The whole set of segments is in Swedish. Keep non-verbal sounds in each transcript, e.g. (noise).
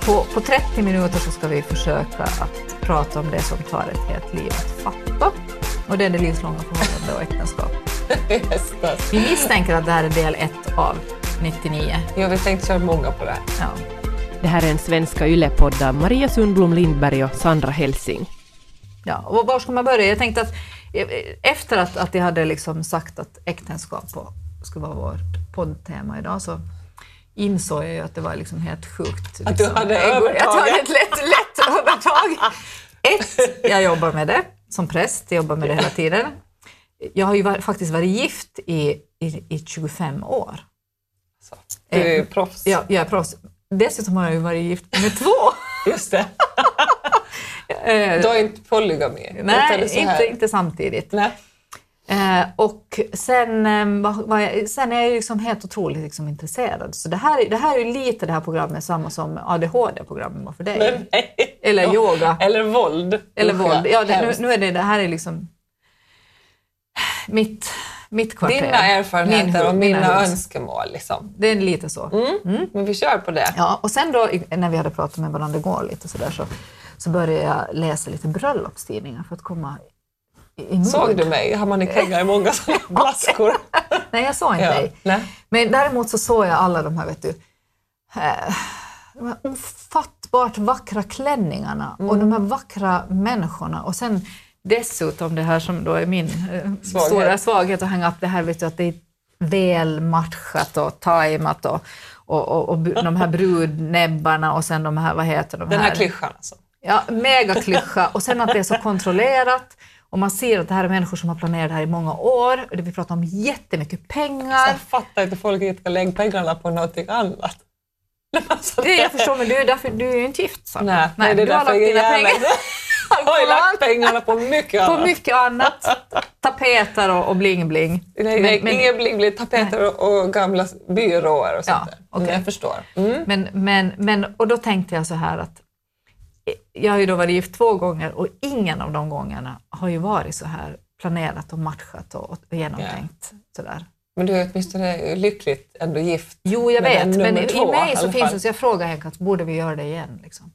På, på 30 minuter så ska vi försöka att prata om det som tar ett helt liv att fatta. Och det är det livslånga förhållande och äktenskap. Yes, yes. Vi misstänker att det här är del ett av 99. Jo, vi tänkte köra många på det här. Ja. Det här är en svenska yllepodd av Maria Sundblom Lindberg och Sandra Helsing. Ja, och var ska man börja? Jag tänkte att eh, efter att, att jag hade liksom sagt att äktenskap skulle vara vårt poddtema idag så insåg jag ju att det var liksom helt sjukt. Att du liksom. hade Jag- Jag övertaget. hade ett lätt, lätt övertag. Ett, jag jobbar med det som präst, jag jobbar med det hela tiden. Jag har ju var, faktiskt varit gift i, i, i 25 år. Så. Du är Eh, proffs. Jag, jag är proffs. Dessutom har jag ju varit gift med två. Just det. (laughs) Eh, Du har inte polygami? Nej, inte, inte samtidigt. Nej. Eh, och sen, eh, var, sen är jag liksom helt otroligt liksom intresserad. Så det här, det här är ju lite det här programmet samma som ADHD-programmet var för dig. Men nej. (laughs) Eller Ja. yoga. Eller våld. Eller Usch, våld. Ja, det, nu, nu är det, det här är liksom mitt, mitt kvarter. Dina erfarenheter Min och mina hus. önskemål. Liksom. Det är lite så. Mm. Men vi kör på det. Ja, och sen då när vi hade pratat med varandra igår lite sådär så, så började jag läsa lite bröllopstidningar för att komma i. Såg du mig? Har man i många sådana blaskor? (laughs) Nej, jag såg inte Ja. dig. Nej. Men däremot så såg jag alla de här, vet du, eh, de här ofattbart vackra klänningarna och de här vackra människorna och sen dessutom det här som då är min eh, Svaghet. stora svaghet att hänga upp det här, vet du, att det är väl matchat och tajmat och, och, och, och de här (laughs) brudnäbbarna och sen de här, vad heter de Den här klyschan alltså. Ja, megaklyscha och sen att det är så kontrollerat och man ser att det här är människor som har planerat det här i många år. Vi pratar om jättemycket pengar. Jag fattar inte folk inte ska lägga pengarna på någonting annat. Nej, men alltså, Det jag förstår, men du är, därför, du är ju inte gift. Så. Nej, nej, det är du har lagt jag dina pengar (laughs) Jag har lagt pengarna på mycket på annat. mycket annat. (laughs) Tapeter och, och bling-bling. Nej, nej, inga bling, bling, tapeter och, och gamla byråer och sånt Ja, där. Mm, Jag förstår. Mm. Men, men, men, och då tänkte jag så här att jag har ju då varit gift två gånger och ingen av de gångerna har ju varit så här planerat och matchat och, och genomtänkt. Sådär. Men du är åtminstone lyckligt ändå gift. Jo, jag vet, men i, två, i mig så finns det, så jag frågar Henke borde vi göra det igen? Liksom?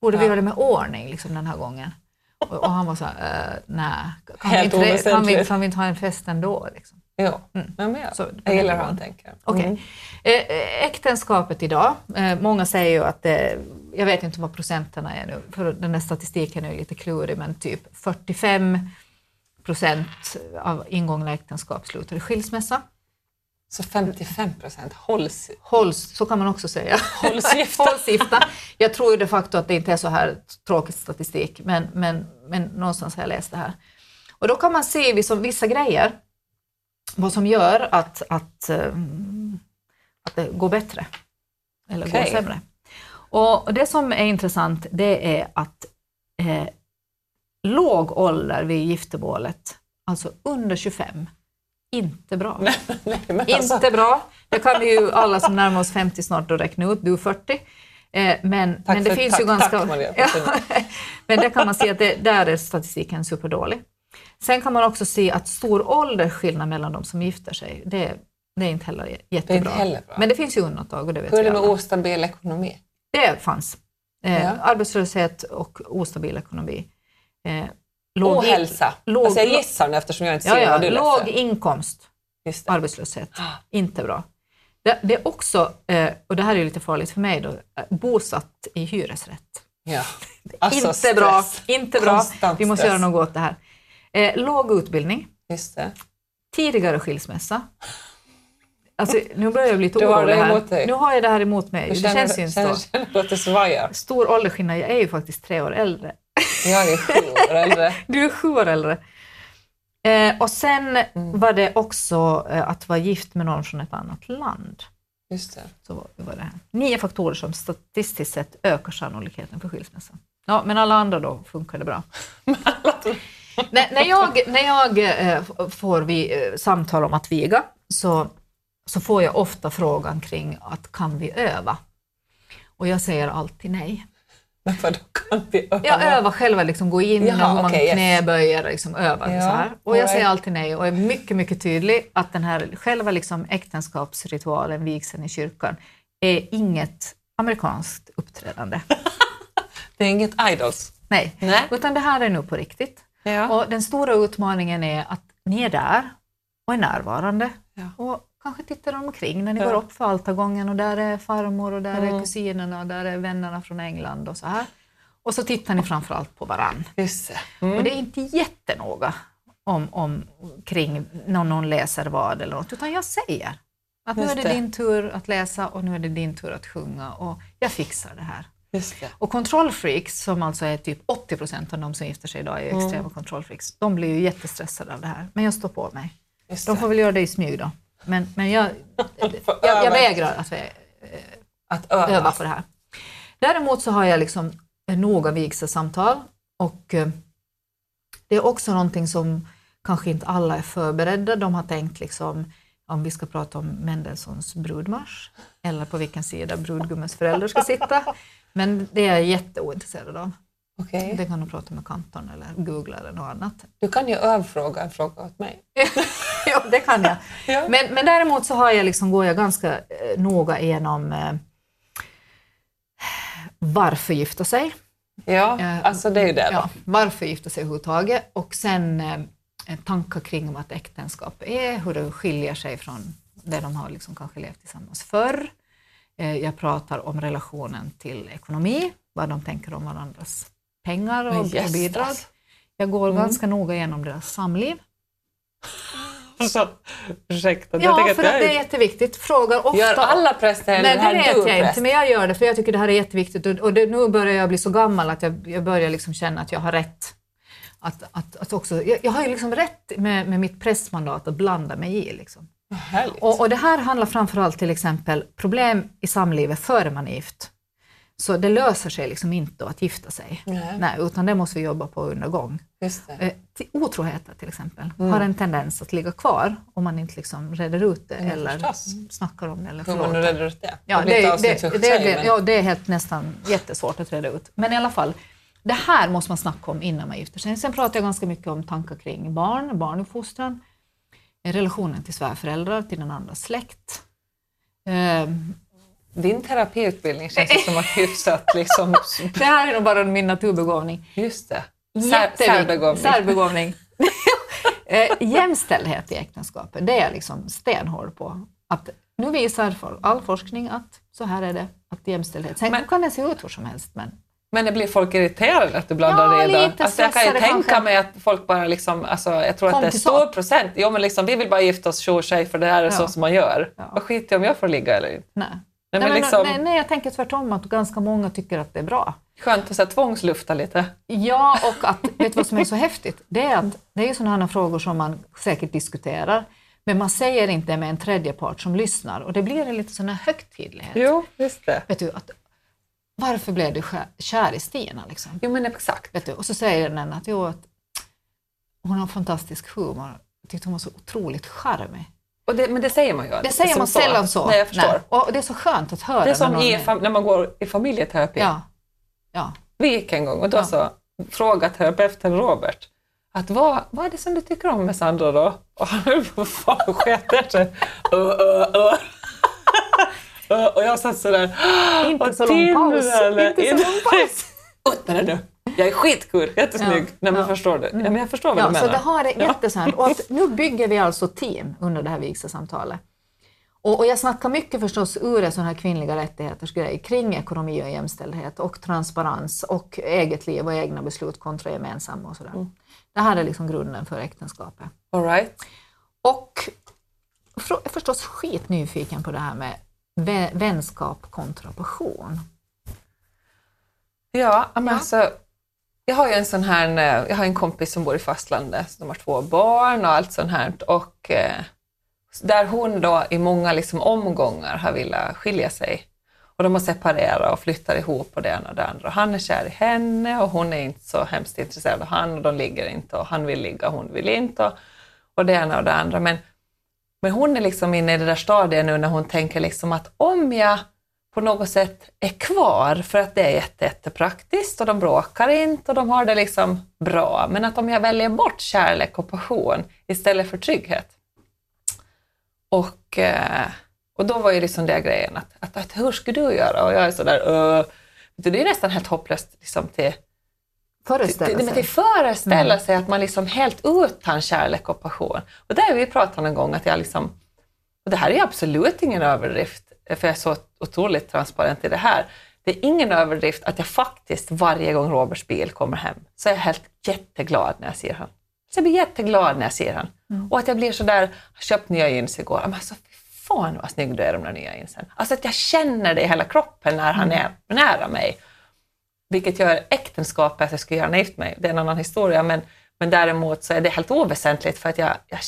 Borde vi Ja. göra det med ordning liksom, den här gången? Och, och han var så här, uh, nej, kan, vi vi, kan vi inte ha en fest ändå? Liksom? Jo, ja, men jag, Mm. Jag gillar hur han tänker. Okej. Mm. Eh, äktenskapet idag, eh, många säger ju att det, jag vet inte vad procenterna är nu, för den här statistiken är ju lite klurig, men typ 45 procent av ingångna äktenskap slutar i skilsmässa. Så 55 procent hålls, Hålls, så kan man också säga. hålls (laughs) gifta. Hålls gifta. Jag tror ju de facto att det inte är så här tråkig statistik, men, men, men någonstans har jag läst det här. Och då kan man se vissa, vissa grejer, vad som gör att, att, eh, att det går bättre eller går Okej. sämre. Och det som är intressant det är att eh, låg ålder vid giftermålet, alltså under 25, inte bra. (laughs) Nej, men alltså, Inte bra. Det kan vi ju alla som närmar oss 50 snart att räkna ut. Du är 40. Eh, men, men det för- finns tack- ju ganska... tack, Maria, ja, (laughs) men det kan man se att det, där är statistiken superdålig. Sen kan man också se att stor åldersskillnad mellan de som gifter sig, det, det är inte heller jättebra. heller bra. Men det finns ju undantag och det vet hur är det med alla. ostabil ekonomi? Det fanns. Eh, Ja. Arbetslöshet och ostabil ekonomi. Eh, låg Ohälsa. låg- alltså jag gissar nu eftersom jag inte Ja, ser ja, vad du låg läser. inkomst. Just det. arbetslöshet. Inte bra. Det, det är också, eh, och det här är lite farligt för mig då, eh, bosatt i hyresrätt. Ja. (laughs) Alltså, inte bra, stress. inte bra. Konstant Vi måste stress. göra något åt det här. Eh, låg utbildning, Just det. tidigare skilsmässa. Alltså, nu börjar jag bli lite orolig det här. Nu har jag det här emot mig. Du Det känner, känns ju inte så. känner du att det svajar? Stor åldersskillnad, jag är ju faktiskt tre år äldre. Jag är sju år äldre. (laughs) Du är sju år äldre. Eh, och sen Mm. var det också eh, att vara gift med någon från ett annat land. Just det. Så var det här. Nio faktorer som statistiskt sett ökar sannolikheten för skilsmässa. Ja, men alla andra då funkar det bra. (laughs) när, när jag, när jag eh, får vi, eh, samtal om att viga så, så får jag ofta frågan kring att kan vi öva? Och jag säger alltid nej. Men vadå, kan vi öva? Jag övar själva, liksom, gå in Jaha, och man yes. knäböjer, liksom, övar Ja, så här. Och jag säger alltid nej och är mycket, mycket tydlig att den här själva liksom, äktenskapsritualen, vigseln i kyrkan, är inget amerikanskt uppträdande. (laughs) Det är inget idols. Nej, Nej. utan det här är nu på riktigt. Ja. Och den stora utmaningen är att ni är där och är närvarande Ja. och kanske tittar omkring när ni Ja. går upp för altargången och där är farmor och där är Mm. kusinerna och där är vännerna från England och så här. Och så tittar ni framförallt på varann. Just det. Mm. Och det är inte jättenoga om, om, kring när någon läser vad eller något, utan jag säger att nu är det det. din tur att läsa och nu är det din tur att sjunga och jag fixar det här. Och kontrollfreaks, som alltså är typ 80 procent av de som gifter sig idag, är Mm. extrema kontrollfreaks. De blir ju jättestressade av det här, men jag står på mig. De får väl göra det i smyg då. Men, men jag, (laughs) jag, jag vägrar att vä- Att öva. öva på det här. Däremot så har jag liksom noga vigselsamtal och eh, det är också någonting som kanske inte alla är förberedda. De har tänkt liksom om vi ska prata om Mendelssohns brudmarsch eller på vilken sida brudgummens föräldrar ska sitta. Men det är jag jätteointresserad av. Okej. Det kan du prata med kantorn eller googla eller något annat. Du kan ju överfråga en fråga åt mig. (laughs) ja, det kan jag. (laughs) Ja. Men, men däremot så har jag liksom, går jag ganska eh, noga igenom eh, varför gifta sig. Ja, Eh, alltså det är ju det då. Ja, varför gifta sig överhuvudtaget och sen eh, tankar kring vad ett äktenskap är, hur det skiljer sig från det de har liksom kanske levt tillsammans förr. Eh, jag pratar om relationen till ekonomi, vad de tänker om varandras pengar och, Yes, bidrag. Jag går Mm. ganska noga igenom deras samliv. Ursäkta, Ja, för att att det är jätteviktigt. Frågar ofta. gör alla präster Nej, det här det vet jag inte, men jag gör det för jag tycker det här är jätteviktigt och, och det, nu börjar jag bli så gammal att jag, jag börjar liksom känna att jag har rätt. Att, att, att också, jag, jag har ju liksom rätt med, med mitt prästmandat att blanda mig i. Liksom. Och, och det här handlar framförallt till exempel problem i samlivet före man är gift. Så det löser sig liksom inte att gifta sig. Nej. Nej, utan det måste vi jobba på under gång. Eh, till otroheter till exempel Mm. har en tendens att ligga kvar om man inte liksom reder ut det Ja, eller förstås. snackar om det eller Hur man redar ut det. Ja, det det, det, sig, det, men- ja, det är helt nästan jättesvårt att reda ut. Men i alla fall, det här måste man snacka om innan man gifter sig. Sen pratar jag ganska mycket om tankar kring barn, barnuppfostran, relationen till svärföräldrar, till den andra släkt. Ehm, Din terapiutbildning känns som att (laughs) hyfsat liksom... Det här är nog bara min naturbegåvning. Just det. Sär, särbegåvning. Särbegåvning. (laughs) eh, jämställdhet i äktenskapet, det är jag liksom stenhård på. Att nu visar all forskning att så här är det, att jämställdhet. Sen Men- kan det se ut hur som helst, men Men det blir folk irriterade att du blandar Ja, lite Alltså jag kan ju tänka kanske. mig att folk bara liksom, alltså jag tror Kom att det är stor procent. Jo men liksom, vi vill bara gifta oss tjo tjej för det här är Ja. så som man gör. Ja. Vad skit om jag får ligga eller inte. nej. Nej, Nej, men liksom, nej, nej, jag tänker tvärtom att ganska många tycker att det är bra. Skönt att så här, tvångslufta lite. Ja, och att, vet du vad som är så häftigt? Det är att det är sådana här frågor som man säkert diskuterar, men man säger inte med en tredje part som lyssnar och det blir en lite sån här högtidlighet. Jo, just det. Vet du, att, varför blev du kär i Stina? Liksom? Jo men exakt. Vet du? Och så säger den att, jo, att hon har fantastisk humor. Jag tyckte hon var så otroligt charmig. Och det, men det säger man ju Det säger som man sällan så. Nej, jag förstår. Och det är så skönt att höra. Det är som när i, är- när man går i familjeterapi. Ja. ja. Vi gick en gång och då Ja. så frågade terapeuten Robert att vad, vad är det som du tycker om med Sandra då? (laughs) Och han höll på att fan sket sig. (laughs) Och jag satt sådär. Inte "Och så lång paus. Inte så lång (laughs) paus. Ut med det nu. Jag är skitkul, jättesnygg. Ja. Nej men Ja. förstår du? Ja, men jag förstår vad Ja, du så menar. det har det jättesant. Och att nu bygger vi alltså team under det här vigselsamtalet. Och, och jag snackar mycket förstås ur en sån här kvinnliga rättigheters grej kring ekonomi och jämställdhet och transparens och eget liv och egna beslut kontra gemensamma och sådär. Mm. Det här är liksom grunden för äktenskapet. All right. Och för, förstås skitnyfiken på det här med vänskap kontra passion. Ja, men Ja. alltså, jag har ju en sån här, eh, jag har en kompis som bor i fastlandet, så de har två barn och allt sånt här. Och eh, där hon då i många liksom omgångar har velat skilja sig. Och de har separerat och flyttar ihop och det ena och det andra. Han är kär i henne och hon är inte så hemskt intresserad av han och de ligger inte och han vill ligga och hon vill inte. Och, och det ena och det andra. Men, men hon är liksom inne i det där stadiet nu när hon tänker liksom att om jag på något sätt är kvar för att det är jätte, jättepraktiskt och de bråkar inte och de har det liksom bra. Men att om jag väljer bort kärlek och passion istället för trygghet. Och, eh, och då var ju liksom det grejen att, att, att hur ska du göra? Och jag är sådär, uh, det är nästan helt hopplöst liksom, till, Föreställa till, men sig. till föreställa sig att man liksom helt utan kärlek och passion. Och där har vi pratat en gång att jag liksom, och det här är absolut ingen överdrift, för jag är så otroligt transparent i det här. Det är ingen överdrift att jag faktiskt varje gång Roberts bil kommer hem så är jag helt jätteglad när jag ser han. Så jag blir jätteglad när jag ser han. Och att jag blir sådär, jag har köpt nya jeans igår, men alltså fy fan vad snygg du är de där nya jeansen. Alltså att jag känner det i hela kroppen när han är nära mig. Vilket gör äktenskapet att jag skulle gärna gift mig, det är en annan historia, men, men däremot så är det helt oväsentligt för att jag, jag,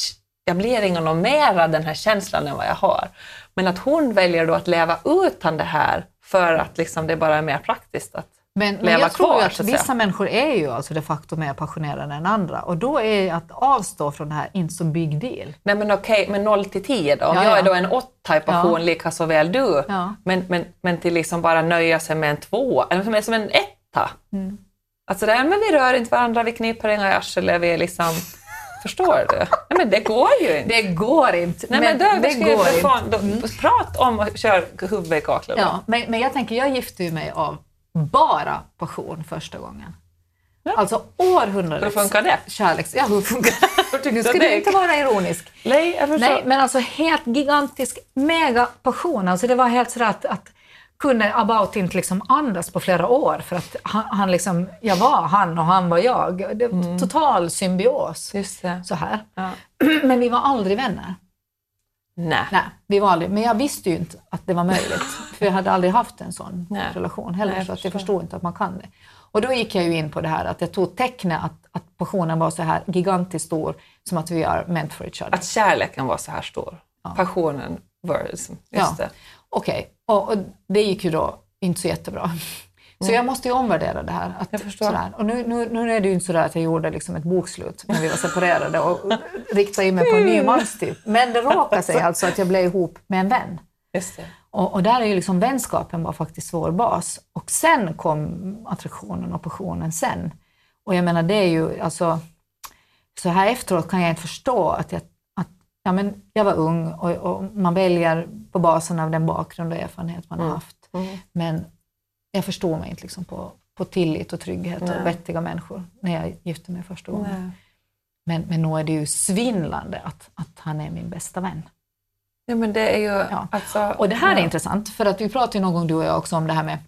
jag blir ingen mera den här känslan än vad jag har. Men att hon väljer då att leva utan det här för att liksom det bara är mer praktiskt att men, men jag tror kvar, att att vissa människor är ju alltså de facto mer passionerade än andra och då är att avstå från det här inte så big deal. Nej men okej, men 0 till 10 då? Om Ja, jag ja. är då en 8 i passion, Ja. lika så väl du. Ja. Men, men, men till liksom bara nöja sig med en 2, eller som, som en etta. Mm. Alltså det här, men vi rör inte varandra, vi kniper inga i arslet, vi är liksom... Förstår du? Nej men det går ju inte. Det går inte. Nej men, det ska går inte. fan, då, Prat om och kör huvudet i kaklet. Ja, men, men jag tänker, jag gifte ju mig av bara passion första gången. Alltså århundradets Hur funkar det? kärleks... Ja, hur funkar det? (laughs) Nu ska du inte vara ironisk. Nej. Nej, men alltså helt gigantisk mega passion. Alltså det var helt sådär att, att kunde about inte liksom andas på flera år för att han, han liksom, jag var han och han var jag. Det var Total symbios. Just det. Så här. Ja. (clears throat) Men vi var aldrig vänner. Nej. Nej, vi var aldrig, men jag visste ju inte att det var möjligt. För jag hade aldrig haft en sån Nej. relation heller. Nej, så att jag förstår. förstod inte att man kan det. Och då gick jag ju in på det här att jag tog tecknet att, att passionen var så här gigantiskt stor som att vi är meant for each other. Att kärleken var så här stor. Passionen var liksom, just Ja. det. Okej, och, och det gick ju då inte så jättebra. Så jag måste ju omvärdera det här. Att, Jag förstår. Sådär. Och nu, nu, nu är det ju inte så att jag gjorde liksom ett bokslut när vi var separerade och riktade in mig på en ny manstyp. Men det råkade sig (laughs) alltså att jag blev ihop med en vän. Just det. Och, och där är ju liksom vänskapen var faktiskt vår bas. Och sen kom attraktionen och passionen sen. Och jag menar det är ju alltså, så här efteråt kan jag inte förstå att jag, att, ja, men jag var ung och, och man väljer på basen av den bakgrund och erfarenhet man har haft. Men jag förstod mig inte liksom på, på tillit och trygghet Nej. och vettiga människor när jag gifte mig första gången. Nej. Men, men nog är det ju svindlande att, att han är min bästa vän. Ja, men det är ju Ja. alltså... Och det här är ja. intressant, för att vi pratade ju någon gång du och jag också om det här med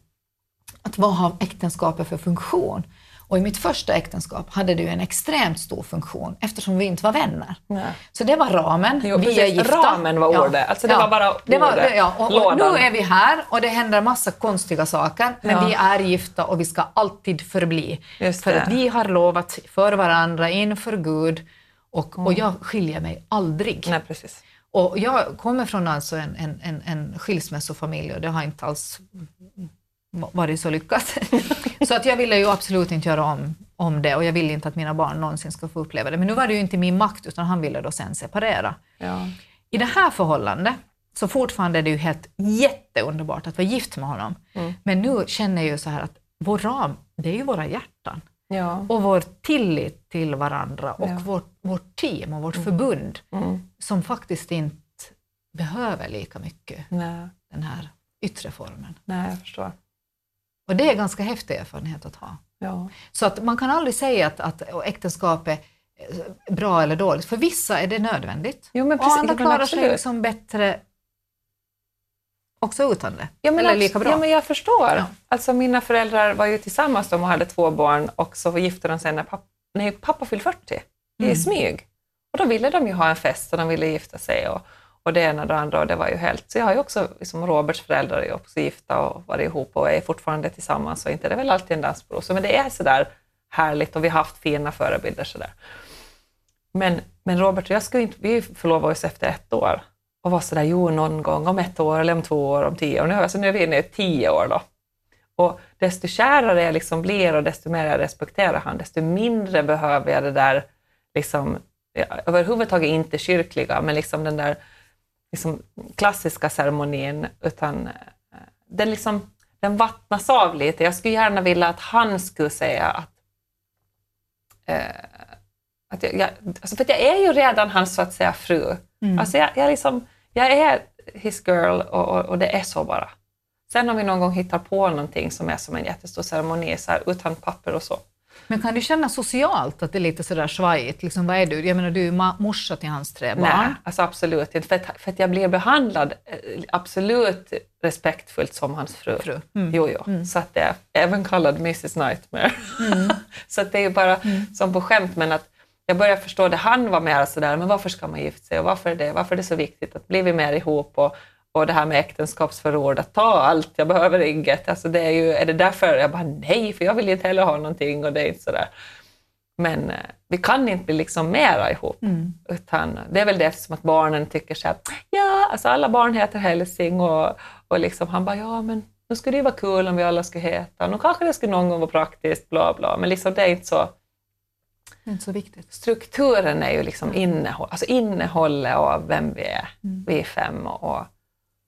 att vad har äktenskapet för funktion? Och i mitt första äktenskap hade det ju en extremt stor funktion eftersom vi inte var vänner. Nej. Så det var ramen, Jo, vi är gifta. Ramen var ordet. Alltså, det var bara det var, ordet. ja, och, och nu är vi här och det händer massa konstiga saker, men Ja. vi är gifta och vi ska alltid förbli. För att vi har lovat för varandra inför Gud och, Mm. och jag skiljer mig aldrig. Nej, precis. Och jag kommer från alltså en, en, en, en skilsmässofamilj och det har inte alls varit så lyckat. (laughs) så att jag ville ju absolut inte göra om, om det och jag vill inte att mina barn någonsin ska få uppleva det. Men nu var det ju inte min makt utan han ville då sen separera. Ja. I det här förhållandet så fortfarande är det ju helt jätteunderbart att vara gift med honom. Mm. Men nu känner jag ju så här att vår ram, det är ju våra hjärtan. Ja. Och vår tillit till varandra och Ja. vårt, vårt team och vårt förbund Mm. som faktiskt inte behöver lika mycket Nej. den här yttre formen. Nej, jag förstår. Och det är ganska häftig erfarenhet att ha. Ja. Så att man kan aldrig säga att, att äktenskap är eh, bra eller dåligt. För vissa är det nödvändigt. Jo, men och precis. andra Ja, men klarar sig liksom bättre också utan det. Ja, men eller lika bra. Ja, men jag förstår. Ja. Alltså, mina föräldrar var ju tillsammans de och hade två barn och så gifte de sig när pappa, när pappa fyllde 40 i Mm. smyg. Och då ville de ju ha en fest och de ville gifta sig och, och det ena och det andra och det var ju helt... Så jag har ju också, liksom Roberts föräldrar är ju också gifta och varit ihop och är fortfarande tillsammans och inte det är väl alltid en dans på rosor, men det är sådär härligt och vi har haft fina förebilder sådär. Men, men Robert och jag skulle inte, vi förlovade oss efter ett år och var sådär, jo någon gång om ett år eller om två år, om tio år. Nu, alltså, nu är vi inne i tio år då. Och desto kärare jag liksom blir och desto mer jag respekterar han, desto mindre behöver jag det där, liksom, ja, överhuvudtaget inte kyrkliga, men liksom den där liksom, klassiska ceremonin, utan eh, den, liksom, den vattnas av lite. Jag skulle gärna vilja att han skulle säga att eh, att jag, jag, alltså för jag är ju redan hans så att säga fru. Mm. Alltså jag, jag, liksom, jag är his girl och, och, och det är så bara. Sen om vi någon gång hittar på någonting som är som en jättestor ceremoni, så här, utan papper och så. Men kan du känna socialt att det är lite sådär svajigt? Liksom, vad är du? Jag menar, du är morsa till hans tre barn. Nej, alltså absolut inte. För att, för att jag blir behandlad eh, absolut respektfullt som hans fru. Fru. Mm. Jo, jo. Så att det är även kallad Mrs Nightmare. (laughs) så att det är bara som på skämt, men att jag börjar förstå det. Han var mer sådär, men varför ska man gifta sig och varför är det, varför är det så viktigt att bli vi mer ihop och, och det här med äktenskapsförord, att ta allt, jag behöver inget. Alltså det är, ju, är det därför? Jag bara nej, för jag vill inte heller ha någonting och det är inte sådär. Men eh, vi kan inte bli liksom mera ihop. Utan det är väl det eftersom att barnen tycker så här, ja, alltså alla barn heter Helsing och, och liksom, han bara, ja men nu skulle det ju vara kul om vi alla skulle heta, nu kanske det skulle någon gång vara praktiskt, bla bla, men liksom det är inte så. Inte så viktigt. Strukturen är ju liksom innehåll, alltså innehållet av vem vi är, vi är fem och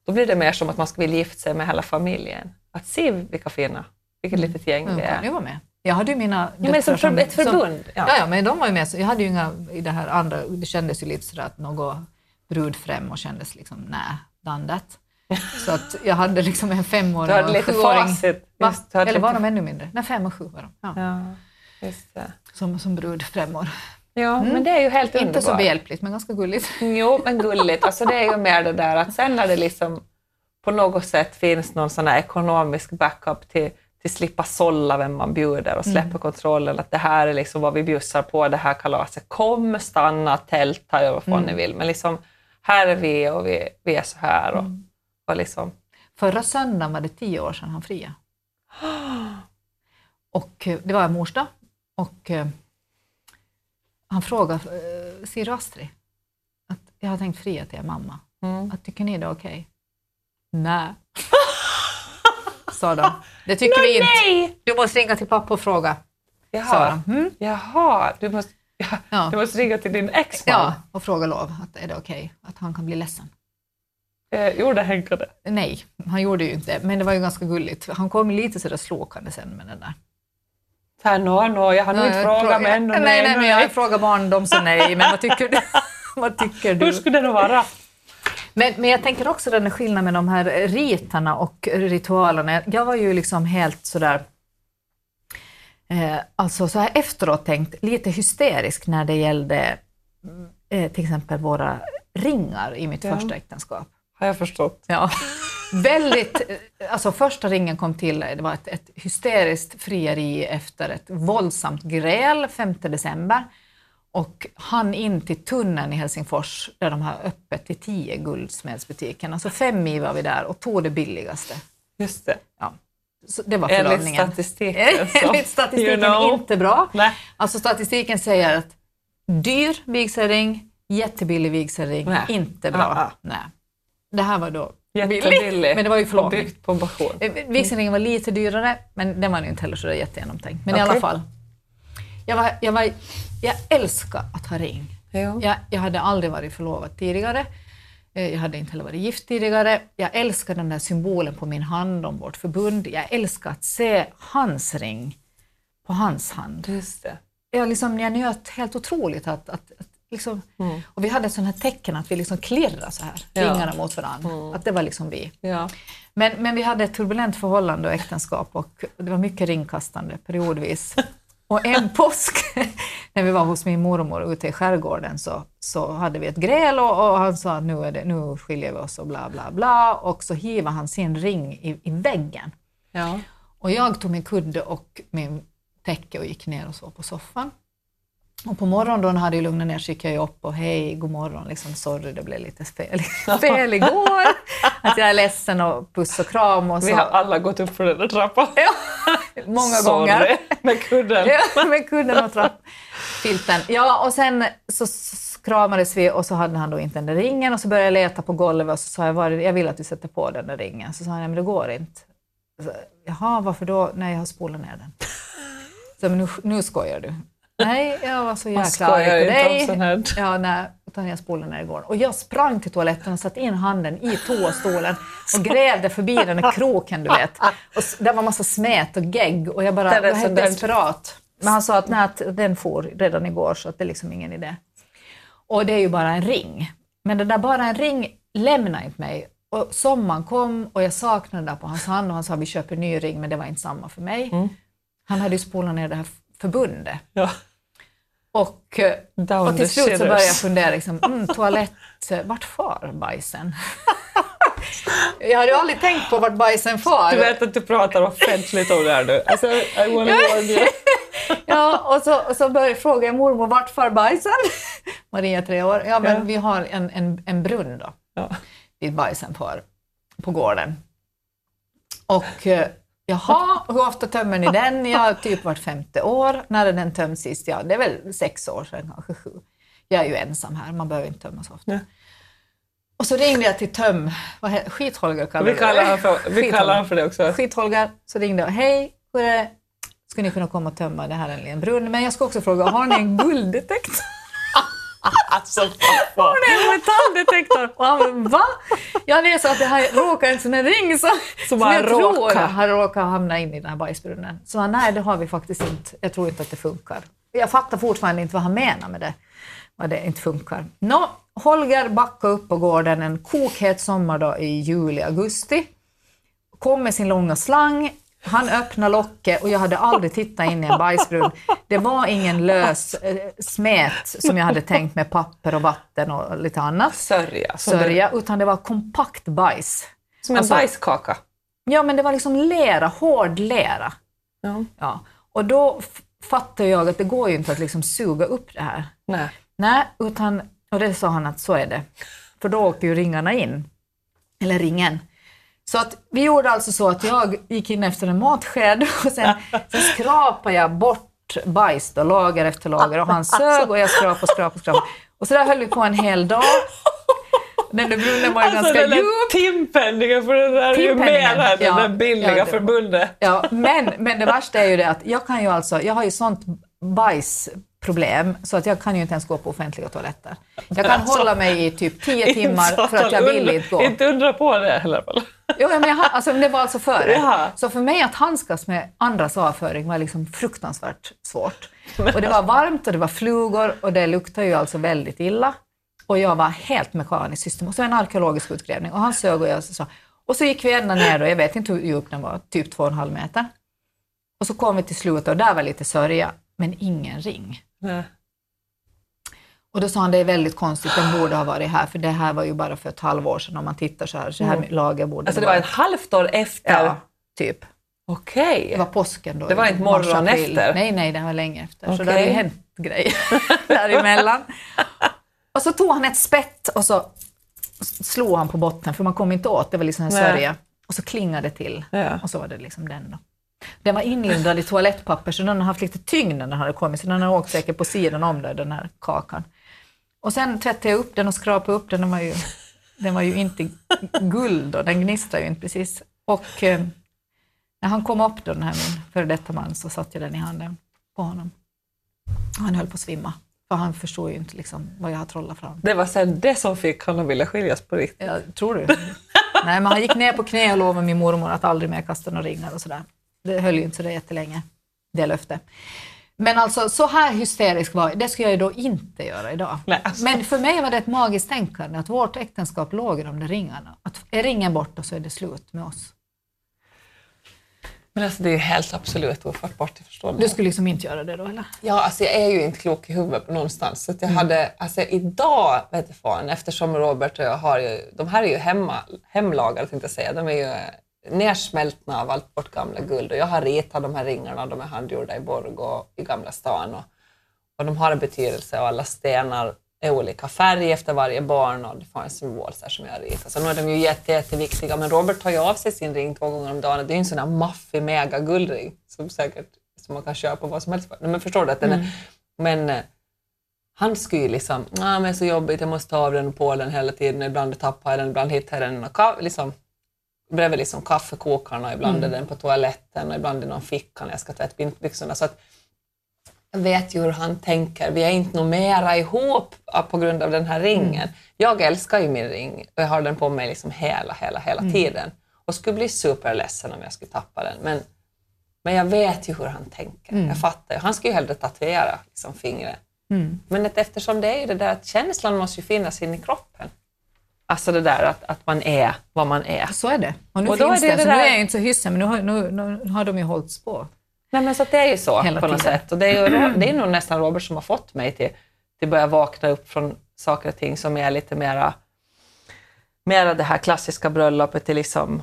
då blir det mer som att man skulle vilja gifta sig med hela familjen. Att se vilka fina, vilket litet gäng Men vi de kan är. ju vara med. Jag hade ju mina Ja, men som för, ett förbund. Ja. ja, men de var ju med. Så jag hade ju inga i det här andra, det kändes ju lite sådär att något brudfräm och kändes liksom nej, done that. Så att jag hade liksom en femåring och en sjuåring. facit. Just, Eller var lite- de ännu mindre? Nej, fem och sju var de. Ja. Ja, det. Som, som brudfrämmor. Ja, men det är ju helt underbart. Inte så behjälpligt, men ganska gulligt. (laughs) Jo, men gulligt. Alltså det är ju mer det där att sen när det liksom på något sätt finns någon sån här ekonomisk backup till, till slippa sålla vem man bjuder och släppa kontrollen, att det här är liksom vad vi bjussar på, det här kalaset. Kom, stanna, tälta, gör vad fan ni vill. Men liksom, här är vi och vi, vi är så här. Och, och liksom, Förra söndagen var det tio år sedan han friade. (gasps) Och eh, det var mors dag. Och eh, han frågade eh, och Astrid att jag har tänkt fria till er mamma. mm. Att, tycker ni det är okej? Nej. (laughs) Sa de. Det tycker vi inte. Nej! Du måste ringa till pappa och fråga. Sa Jaha, de. Mm? Jaha. Du, måste, ja, Ja. du måste ringa till din exman. Ja, och fråga lov. Att är det okej? Att han kan bli ledsen. Eh, gjorde Henka det? Nej, han gjorde ju inte Men det var ju ganska gulligt. Han kom lite sådär slåkande sen med den där. Nå, nå, jag har nog inte frågat men ändå Nej, nej, nej, men jag frågar barn, de sa nej. Men vad tycker du? (laughs) vad tycker Hur du? skulle det då vara? Men, men jag tänker också den här skillnaden med de här ritarna och ritualerna. Jag var ju liksom helt sådär, eh, alltså så här efteråt tänkt, lite hysterisk när det gällde eh, till exempel våra ringar i mitt Ja. första äktenskap. Har jag förstått. Ja. Väldigt, alltså första ringen kom till, det var ett, ett hysteriskt frieri efter ett våldsamt gräl 5 december och han in till tunneln i Helsingfors där de har öppet till tio guldsmedsbutiken. Alltså fem mil var vi där och tog det billigaste. Just det. Ja. Så det var Enligt förlovningen. statistiken. så, (laughs) Enligt statistiken you know. inte bra. Nej. Alltså statistiken säger att dyr vigselring, jättebillig vigselring, inte bra. Ah, ah. Nej. Det här var då Jättebillig. Men det var ju förlovning. byggt på passion. Eh, Vigselringen var lite dyrare, men den var ju inte heller så jättegenomtänkt. Men i Okej. alla fall. Jag, var, jag, var, jag älskar att ha ring. Jo. Jag, jag hade aldrig varit förlovad tidigare. Eh, Jag hade inte heller varit gift tidigare. Jag älskar den där symbolen på min hand om vårt förbund. Jag älskar att se hans ring på hans hand. Just det. Jag, liksom, jag njöt helt otroligt att, att, att liksom, Mm. och vi hade sånt här tecken att vi liksom klirrade så här, Ja. Mm. mot varandra. Att det var liksom vi. Ja. Men, men vi hade ett turbulent förhållande och äktenskap och det var mycket ringkastande periodvis. (laughs) Och en påsk, (laughs) när vi var hos min mormor ute i skärgården, så, så hade vi ett gräl och, och han sa nu, är det, nu skiljer vi oss och bla bla bla. Och så hivar han sin ring i, i väggen. Ja. Och jag tog min kudde och min täcke och gick ner och sov på soffan. Och på morgonen hade jag lugnat ner så gick jag upp och hej, god morgon, liksom, sorry det blev lite fel, (laughs) fel igår. Att jag är ledsen och puss och kram. Och så. Vi har alla gått upp för den där trappan. Ja, (laughs) många Sorry. gånger. (laughs) Med kudden. Ja, med kudden och trappfilten. Ja, och sen så kramades vi och så hade han då inte den där ringen och så började jag leta på golvet och så sa jag, "Var jag vill att du sätter på den där ringen. Så sa han, nej men det går inte. Så, Jaha, varför då? Nej, jag har spolat ner den. Så, men nu, nu skojar du. Nej, jag var så jäkla arg på dig. Ja, nej, utan jag spolade ner igår. Och jag sprang till toaletten och satte in handen i toastolen och grävde förbi den där kroken, du vet. (laughs) Och där var massa smet och gegg och jag bara Det var helt desperat. Men han sa att, nej, att den for redan igår så att det är liksom ingen idé. Och det är ju bara en ring. Men det där bara en ring lämnar inte mig och sommaren kom och jag saknade där på hans hand och han sa vi köper en ny ring men det var inte samma för mig. Mm. Han hade ju spolat ner det här förbundet. Ja. Och, eh, Down och till slut så började jag fundera, liksom, mm, toalett, eh, vart far bajsen? (laughs) jag hade aldrig tänkt på vart bajsen far. Du vet att du pratar offentligt om det här nu. Alltså, I wanna warn you. (laughs) Ja, och så, och så började fråga jag mormor vart far bajsen? (laughs) Maria tre år. Ja, men Ja. vi har en, en, en brunn då, Ja. dit bajsen far på gården. Och eh, jaha, hur ofta tömmer ni den? Ja, typ vart femte år. När är den tömd sist? Ja, det är väl sex år sedan, kanske sju. Jag är ju ensam här, man behöver inte tömma så ofta. Ja. Och så ringde jag till töm... Skitholger kallar Vi kallar han för, vi kallar han för det också. Skitholger. Så ringde jag. Hej, hur är det? Skulle ni kunna komma och tömma det här är en brunn? Men jag ska också fråga, har ni en gulddetektor? (laughs) Alltså, pappa. Det är en metalldetektor! Och han bara, va? Ja, det är så att det här råkar en sån här ring som, som bara jag tror råkar. har råkat hamna in i den här bajsbrunnen. Så han, nej, det har vi faktiskt inte. Jag tror inte att det funkar. Jag fattar fortfarande inte vad han menar med det, vad det inte funkar. Nå, Holger backade upp på gården en kokhet sommardag i juli, augusti. Kom med sin långa slang. Han öppnade locket och jag hade aldrig tittat in i en bajsbrunn. Det var ingen lös eh, smet som jag hade tänkt med papper och vatten och lite annat Sörja. Sörja, utan det var kompakt bajs. som en Alltså- bajskaka. Ja, men det var liksom lera, hård lera. Ja. Ja. Och då fattade jag att det går ju inte att liksom suga upp det här. Nej. Nej, utan, och det sa han att så är det. För då åker ju ringarna in. Eller ringen. Så att vi gjorde alltså så att jag gick in efter en matsked (laughs) och sen, sen skrapade jag bort bajs då, lager efter lager och han sög och jag skrapade och skrapade och skrapade. Och så där höll vi på en hel dag. Den där brunnen var ju Alltså ganska den djup. timpenningen, för det där är ju mer ja. där billiga Ja, det- förbundet. Ja, men, men det värsta är ju det att jag kan ju alltså, jag har ju sånt bajsproblem så att jag kan ju inte ens gå på offentliga toaletter. Jag kan Alltså, hålla mig i typ tio timmar för att jag vill inte gå. Inte undra på det heller. Jo, men jag, alltså, det var alltså före. Jaha. Så för mig att handskas med andras avföring var liksom fruktansvärt svårt. Och det var varmt och det var flugor och det luktade ju alltså väldigt illa. Och jag var helt mekanisk system. Och så en arkeologisk utgrävning och han sög och jag sa. Och så gick vi ända ner och jag vet inte hur djup den var, typ två och en halv meter. Och så kom vi till slutet och där var lite sörja, men ingen ring. Nej. Och då sa han, det är väldigt konstigt, den borde ha varit här, för det här var ju bara för ett halvår sedan om man tittar så här, så här lager borde Alltså det var ett halvt år efter? Ja, typ. Okej. Det var påsken då. Det var inte morgon mars, april. efter? Nej, nej, det var länge efter. Så Okej. det hade ju hänt grejer (laughs) däremellan. (laughs) Och så tog han ett spett och så slog han på botten, för man kom inte åt, det var liksom en sörja. Och så klingade det till. Ja. Och så var det liksom den då. Den var inlindad i toalettpapper så den har haft lite tyngd när den hade kommit, så den har åkt säkert på sidan om det, den här kakan. Och sen tvättade jag upp den och skrapade upp den. Den var ju, den var ju inte guld och den gnistrade ju inte precis. Och eh, när han kom upp då, den här min före detta man, så satte jag den i handen på honom. Han höll på att svimma, för han förstod ju inte liksom vad jag har trollat fram. Det var sen det som fick honom att vilja skiljas på riktigt. Ja, tror du? Nej, men han gick ner på knä och lovade min mormor att aldrig mer kasta några ringar och sådär. Det höll ju inte så jättelänge, det löfte. Men alltså så här hysterisk var jag, det skulle jag ju då inte göra idag. Nej, alltså. Men för mig var det ett magiskt tänkande att vårt äktenskap låg i de där ringarna. Att är ringen borta så är det slut med oss. Men alltså det är ju helt absolut ofattbart, jag förstår Du skulle liksom inte göra det då eller? Ja, alltså jag är ju inte klok i huvudet någonstans. Så att jag hade, alltså idag, vet du fan, eftersom Robert och jag har ju, de här är ju hemma, hemlagade tänkte jag säga, de är ju nersmältna av allt vårt gamla guld och jag har ritat de här ringarna, de är handgjorda i Borg och i Gamla stan och, och de har en betydelse och alla stenar är olika färg efter varje barn och det får en symbol så här som jag har ritat. Så nu är de ju jätte, jätteviktiga men Robert tar ju av sig sin ring två gånger om dagen. Det är ju en sån här maffig mega guldring som säkert som man kan köpa vad som helst för. Men förstår du att den är, men eh, han skulle ju liksom, ah, men så jobbigt, jag måste ta av den på den hela tiden, ibland tappar jag den, ibland hittar jag den och liksom, bredvid liksom kaffekokaren och ibland är den på toaletten och ibland i någon ficka när jag ska tvätta byxorna. Så att jag vet ju hur han tänker. Vi är inte nog mera ihop på grund av den här ringen. Jag älskar ju min ring och jag har den på mig liksom hela, hela, hela tiden. Och skulle bli superledsen om jag skulle tappa den. Men, men jag vet ju hur han tänker. Jag fattar. Han skulle ju hellre tatuera liksom, fingret. Men att eftersom det är ju det där att känslan måste ju finnas in i kroppen. Alltså det där att, att man är vad man är. Så är det. Och nu Och finns är det, det så det nu där- är jag inte så hyssen, men nu har, nu, nu har de ju hållits på. Nej men så att det är ju så Hela på något tiden. sätt. Och det är, ju, det är nog nästan Robert som har fått mig till, till börja vakna upp från saker och ting som är lite mera, mera det här klassiska bröllopet till liksom,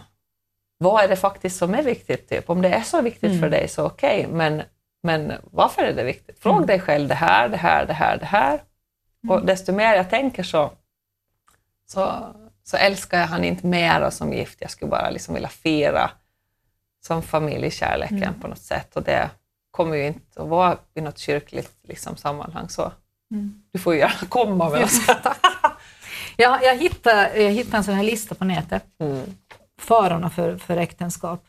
vad är det faktiskt som är viktigt? Typ? Om det är så viktigt Mm. för dig så okej, men, men varför är det viktigt? Fråga Mm. dig själv det här, det här, det här, det här. Och desto mer jag tänker så, så, så älskar jag han inte mera som gift. Jag skulle bara liksom vilja fira som familjekärleken Mm. på något sätt. Och det kommer ju inte att vara i något kyrkligt liksom, sammanhang. Så Mm. du får ju gärna komma. Men alltså. (laughs) Jag, jag, hittade, jag hittade en sån här lista på nätet. mm. Farorna för, för äktenskap.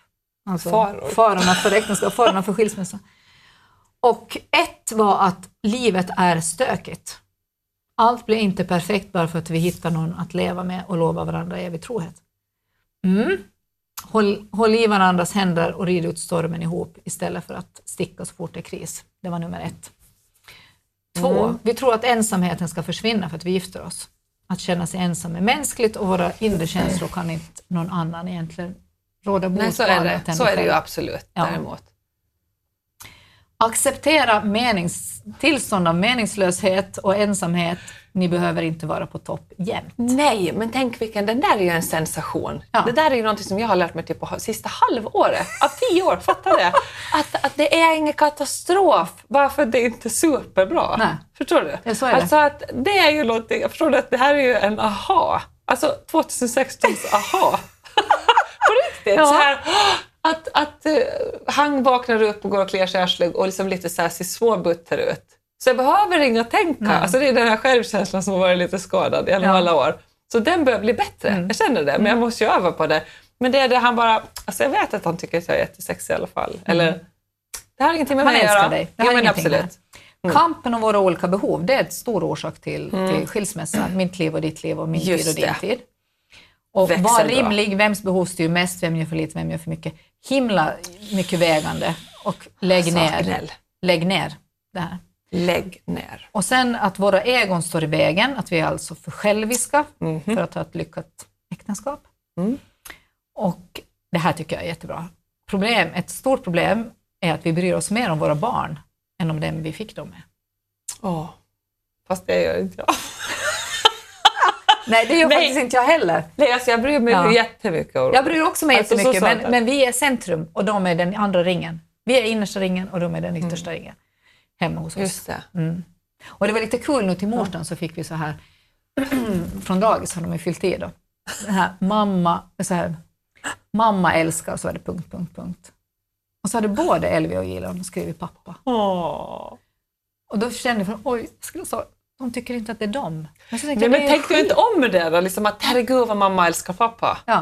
Alltså, Faror? Farorna för äktenskap, farorna för skilsmässa. Och ett var att livet är stökigt. Allt blir inte perfekt bara för att vi hittar någon att leva med och lova varandra evig trohet. Mm. Håll, håll i varandras händer och rid ut stormen ihop istället för att sticka så fort det är kris. Det var nummer ett. Två, Mm. vi tror att ensamheten ska försvinna för att vi gifter oss. Att känna sig ensam är mänskligt och våra inre känslor kan inte någon annan egentligen råda bot Nej, så på är det, så är det ju absolut Ja. däremot. Acceptera menings, tillstånd av meningslöshet och ensamhet. Ni behöver inte vara på topp jämt. Nej, men tänk vilken, den där är ju en sensation. Ja. Det där är ju någonting som jag har lärt mig typ på sista halvåret av tio år. Fattar du? (laughs) Att, att det är ingen katastrof bara för att det inte är superbra. Nej. Förstår du? Ja, så är det. Alltså att det är ju någonting, jag förstår du att det här är ju en aha. Alltså 2016s aha. (laughs) på riktigt. Ja. Så här, att att uh, han vaknar upp och går och kliar sig i arslet och liksom lite så här ser småbutter ut. Så jag behöver inga tänka. Nej. Alltså det är den här självkänslan som har varit lite skadad genom Ja. alla år. Så den börjar bli bättre. Mm. Jag känner det, men jag måste ju öva på det. Men det är det han bara... Alltså jag vet att han tycker att jag är jättesexig i alla fall. Eller, det har ingenting med Mm. Han mig att göra. dig. Det Ja, har men ingenting med absolut. Kampen om våra olika behov, det är en stor orsak till, till skilsmässa. Mitt liv och ditt liv och min Mm. Just tid och din det. tid. Och var Växelbra. rimlig, vems behov styr mest, vem gör för lite, vem gör för mycket. Himla mycket vägande och lägg Så ner, gnäll. lägg ner det här. Lägg ner. Och sen att våra egon står i vägen, att vi är alltså för själviska Mhm. för att ha ett lyckat äktenskap. Mm. Och det här tycker jag är jättebra. Problem, ett stort problem är att vi bryr oss mer om våra barn än om dem vi fick dem med. Åh. Fast det gör inte jag. Nej, det gör Nej. faktiskt inte jag heller. Nej, alltså jag bryr mig Ja. jättemycket Jag bryr också mig Alltså, så jättemycket, sa men, men vi är centrum och de är den andra ringen. Vi är innersta ringen och de är den yttersta ringen hemma hos oss. Just det. Mm. Och det var lite kul nu till morsdagen så fick vi så här, (clears throat) från dagis har de ju fyllt i då, det här mamma, så här, mamma älskar och så var det punkt, punkt, punkt. Och så hade både Elvi och Gilon skrivit pappa. Åh. Och då kände jag, oj, jag skulle säga, de tycker inte att det är dem. Men Nej, men tänkte du inte om det då? Liksom att herregud vad mamma älskar pappa. Ja.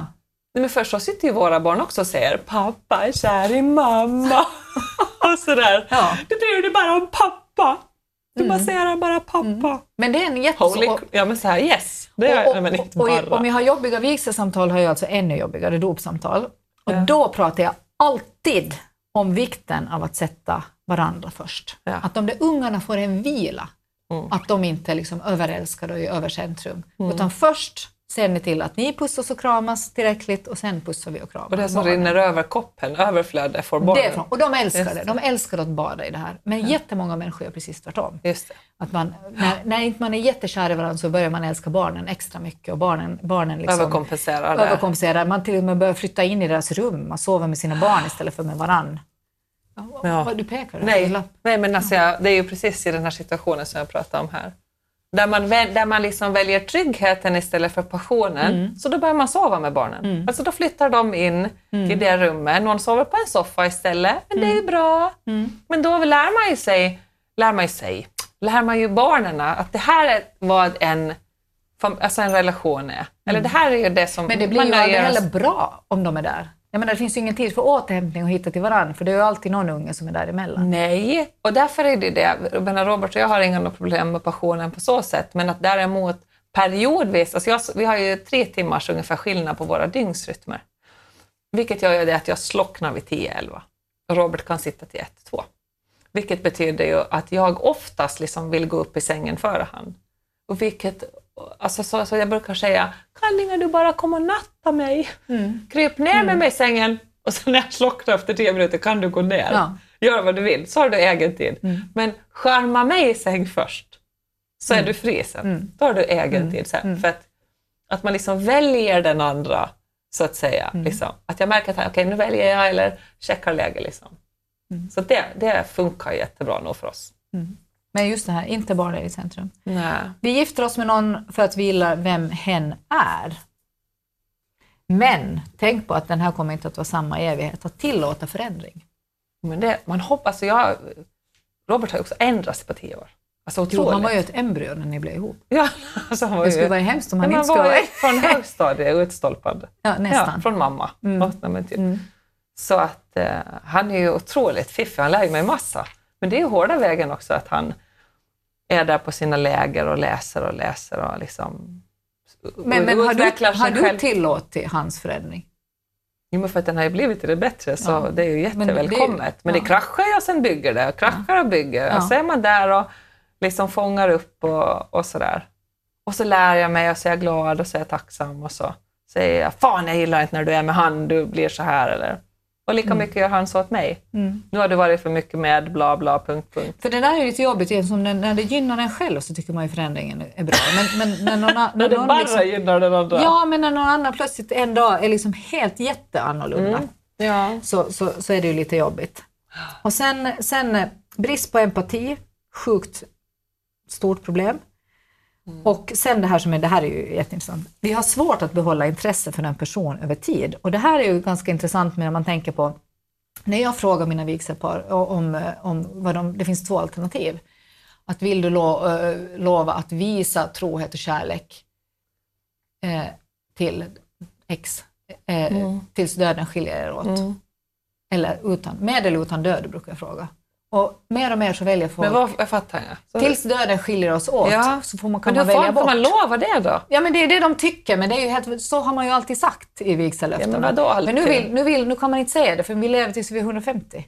Nej, men först så sitter ju våra barn också och säger pappa är kär i mamma. (laughs) och sådär. Ja. Du bryr dig bara om pappa. Du Mm. baserar bara pappa. Men det är en jätte... Holy, och- ja men så här yes. Det är och, men och, inte och, bara. och om jag har jobbiga vigselsamtal har jag alltså ännu jobbigare dopsamtal. Och Ja. då pratar jag alltid om vikten av att sätta varandra först. Ja. Att de där ungarna får en vila. Mm. Att de inte är liksom överälskade och i övercentrum. Utan först ser ni till att ni pussas och kramas tillräckligt och sen pussar vi och kramar och det som rinner över koppen. Det är från, och de älskar Just det. De älskar att bada i det här. Men jättemånga människor gör precis tvärtom. Just det. Att man, när, när inte man är jättekär i varandra så börjar man älska barnen extra mycket och barnen, barnen liksom Överkompenserar överkompenserar. Man till och med börjar flytta in i deras rum. Man sover med sina barn istället för med varann. Ja. Vad du pekar? Nej, nej men alltså jag, det är ju precis i den här situationen som jag pratar om här. Där man, väl- där man liksom väljer tryggheten istället för passionen. Mm. Så då börjar man sova med barnen. Alltså då flyttar de in Mm. i det rummet. Någon sover på en soffa istället. Men det är ju bra. Mm. Men då lär man ju sig, lär man ju sig, lär man ju barnen att det här är vad en, alltså en relation är. Eller det här är ju det som Mm. Men det blir man ju aldrig heller bra om de är där. Jag menar, det finns ju ingen tid för återhämtning och hitta till varandra för det är ju alltid någon unge som är däremellan. Nej, och därför är det det. Jag Robert och jag har inga problem med passionen på så sätt, men att däremot periodvis, alltså jag, vi har ju tre timmars ungefär skillnad på våra dygnsrytmer. Vilket gör ju det att jag slocknar vid 10-11 och Robert kan sitta till 1-2. Vilket betyder ju att jag oftast liksom vill gå upp i sängen före han. Och vilket alltså, så, så jag brukar säga, kan inte du bara komma och natta mig? Mm. Kryp ner med mig i sängen och sen när jag slocknar efter tio minuter kan du gå ner. Ja. Gör vad du vill, så har du egen tid. Mm. Men skärma mig i säng först, så är du fri sen. Mm. Då har du egen tid sen. För att, att man liksom väljer den andra, så att säga. Mm. Liksom. Att jag märker att okej, nu väljer jag eller checkar läge. Liksom. Mm. Så det, det funkar jättebra nog för oss. Men just det här, inte bara det i centrum. Nej. Vi gifter oss med någon för att vi gillar vem hen är. Men tänk på att den här kommer inte att vara samma i evighet, att tillåta förändring. Men det, man hoppas, jag, Robert har ju också ändrat sig på tio år. Alltså Jo, han var ju ett embryo när ni blev ihop. ja, (laughs) alltså han var Det ju, skulle vara hemskt om han inte skulle var vara... från högstadiet utstolpad. Ja, (laughs) Ja, nästan. från mamma. Mm. Mm. Så att eh, han är ju otroligt fiffig, han lär ju mig massa. Men det är hårda vägen också att han är där på sina läger och läser och läser och liksom Men, men har, du, har du själv. tillåtit hans förändring? Jo, men för att den har ju blivit till det bättre så Ja. det är ju Men det- jättevälkommet. Men det, ja. kraschar ju och sen bygger det, och kraschar och bygger. Ja. Och så är man där och liksom fångar upp och, och sådär. Och så lär jag mig och så är jag glad och så är jag tacksam och så säger jag fan jag gillar inte när du är med han, du blir så här eller. Och lika Mm. mycket gör han så åt mig. Nu har du varit för mycket med bla bla punkt punkt. För det där är ju lite jobbigt, igen, som när, det gynnar en själv så tycker man ju förändringen är bra. Men, men när någon, (laughs) när När det någon bara liksom, gynnar den andra. Ja, men när någon annan plötsligt en dag är liksom helt jätteannorlunda Mm. ja. så, så, så är det ju lite jobbigt. Och sen, sen brist på empati, sjukt stort problem. Mm. Och sen det här som är, det här är ju jätteintressant. Vi har svårt att behålla intresse för en person över tid. Och det här är ju ganska intressant när man tänker på, när jag frågar mina vigselpar om, eh, om vad de, det finns två alternativ. Att vill du lo, eh, lova att visa trohet och kärlek eh, till X eh, tills döden skiljer er åt. Mm. Eller utan, med eller utan död brukar jag fråga. Och mer och mer så väljer folk, Men vad, jag fattar. Så- tills döden skiljer oss åt Ja. så får man, men då välja får, får bort. man lova det då? Ja men det är det de tycker, men det är ju helt, så har man ju alltid sagt i vigselöftena. Ja, men vadå alltid? Men nu, vill, nu, vill, nu kan man inte säga det för vi lever tills vi är 150.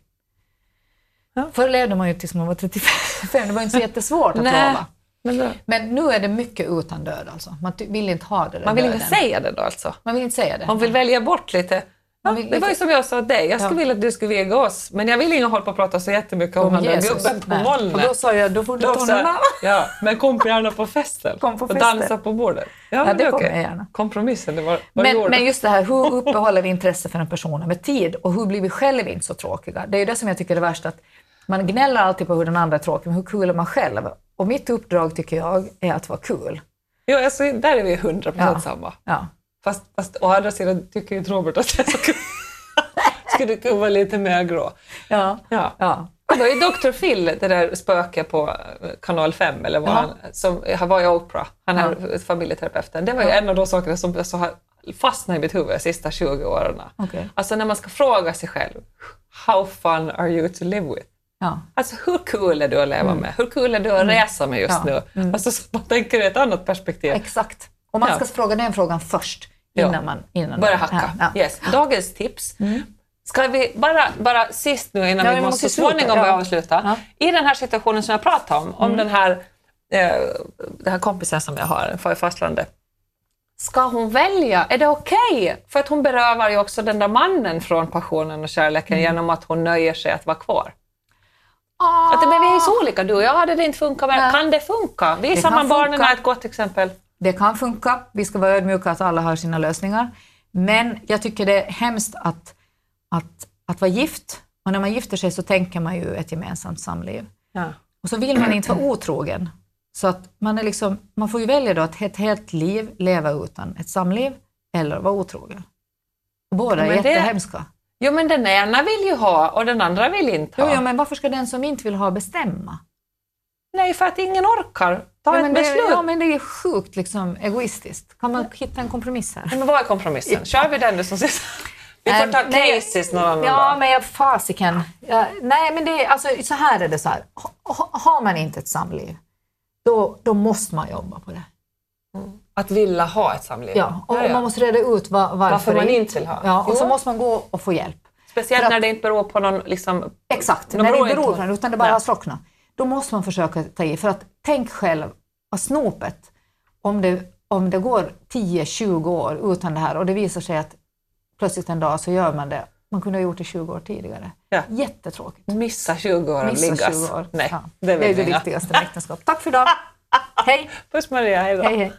Ja. Förr levde man ju tills man var 35, det var inte så jättesvårt att Nej. lova. Men då, Men nu är det mycket utan död alltså. Man vill inte ha det man vill döden. inte säga det då alltså? Man vill inte säga det. Man vill välja bort lite. Ja, det var ju som jag sa till dig, jag skulle Ja. vilja att du skulle viga oss, men jag vill inte hålla på och prata så jättemycket om, den där gubben på molnet. Och då sa jag, då får du Då ta någon ja, men kom gärna på festen Kom på och festen. dansa på bordet. Ja, Ja, men det är kommer jag gärna. Kompromissen, det var du Men, men just det här, hur (laughs) uppehåller vi intresse för en person över tid och hur blir vi själva inte så tråkiga? Det är ju det som jag tycker är värst, att man gnäller alltid på hur den andra är tråkig, men hur kul är man själv? Och mitt uppdrag tycker jag är att vara kul. Jo, alltså, där är vi 100% Ja. samma. Ja. Fast, fast å andra sidan tycker ju Robert att är så kul. Skulle kunna vara lite mer grå. Ja. Ja. Ja. Var ju Dr. Phil, det där spöket på eh, kanal 5, eller vad Ja. han, som han var i Oprah, han är familjeterapeuten. Det var ju en av de sakerna som så har fastnat i mitt huvud de sista 20 åren. Okej. Alltså när man ska fråga sig själv, how fun are you to live with? Ja. Alltså hur kul är du att leva med? Hur kul är du att resa med just Ja. nu? Alltså så man tänker i ett annat perspektiv. Exakt. Och man Ja. ska fråga den frågan först Ja. innan man... Innan Börja hacka. Ja. Ja. Yes. Dagens tips. Ska vi bara, bara sist nu innan Ja, vi måste sluta, småningom ja. börja avsluta. Ja. I den här situationen som jag pratade om, om den här, eh, den här kompisen som jag har för fastlandet. Ska hon välja? Är det okej? För att hon berövar ju också den där mannen från passionen och kärleken Mm. genom att hon nöjer sig att vara kvar. Ah, Att det, men vi är så olika, du och jag hade det inte funkat. Kan det funka? Visar kan man barnen funka. ett gott exempel. Det kan funka. Vi ska vara ödmjuka att alla har sina lösningar. Men jag tycker det är hemskt att, att, att vara gift. Och när man gifter sig så tänker man ju ett gemensamt samliv. Ja. Och så vill man inte vara otrogen. Så att man, är liksom, man får ju välja då att ett helt liv leva utan ett samliv eller vara otrogen. Och båda är Men det- jättehemska. Jo men den ena vill ju ha och den andra vill inte Jo, ha. ja, men varför ska den som inte vill ha bestämma? Nej, för att ingen orkar ta Ja, ett men det, beslut. ja, men det är sjukt liksom, egoistiskt. Kan man hitta en kompromiss här? Nej, Men vad är kompromissen? Kör vi den nu som sist? Vi får Ähm, ta nej, cases någon annan Ja, dag. men jag, fasiken. Ja, nej, men det är, alltså, så här är det så här. Ha, ha- har man inte ett samliv, då, då måste man jobba på det. Att vilja ha ett samliv. Ja, och, Ja, ja. man måste reda ut var, varför, Varför man inte vill ha. Ja, och så måste man gå och få hjälp. Speciellt att- när det inte beror på någon... Liksom, Exakt, när det beror inte beror på det, utan det bara Nej. har slocknat. Då måste man försöka ta i. För att tänk själv, vad snopet, om det om det går 10-20 år utan det här och det visar sig att plötsligt en dag så gör man det. Man kunde ha gjort det 20 år tidigare. Ja. Jättetråkigt. Missa 20 år Missa liggas. 20 år. Nej, Ja. det Det är det viktigaste med äktenskap. Tack för idag. (laughs) Hej! Puss Maria, hej då. Hej, hej.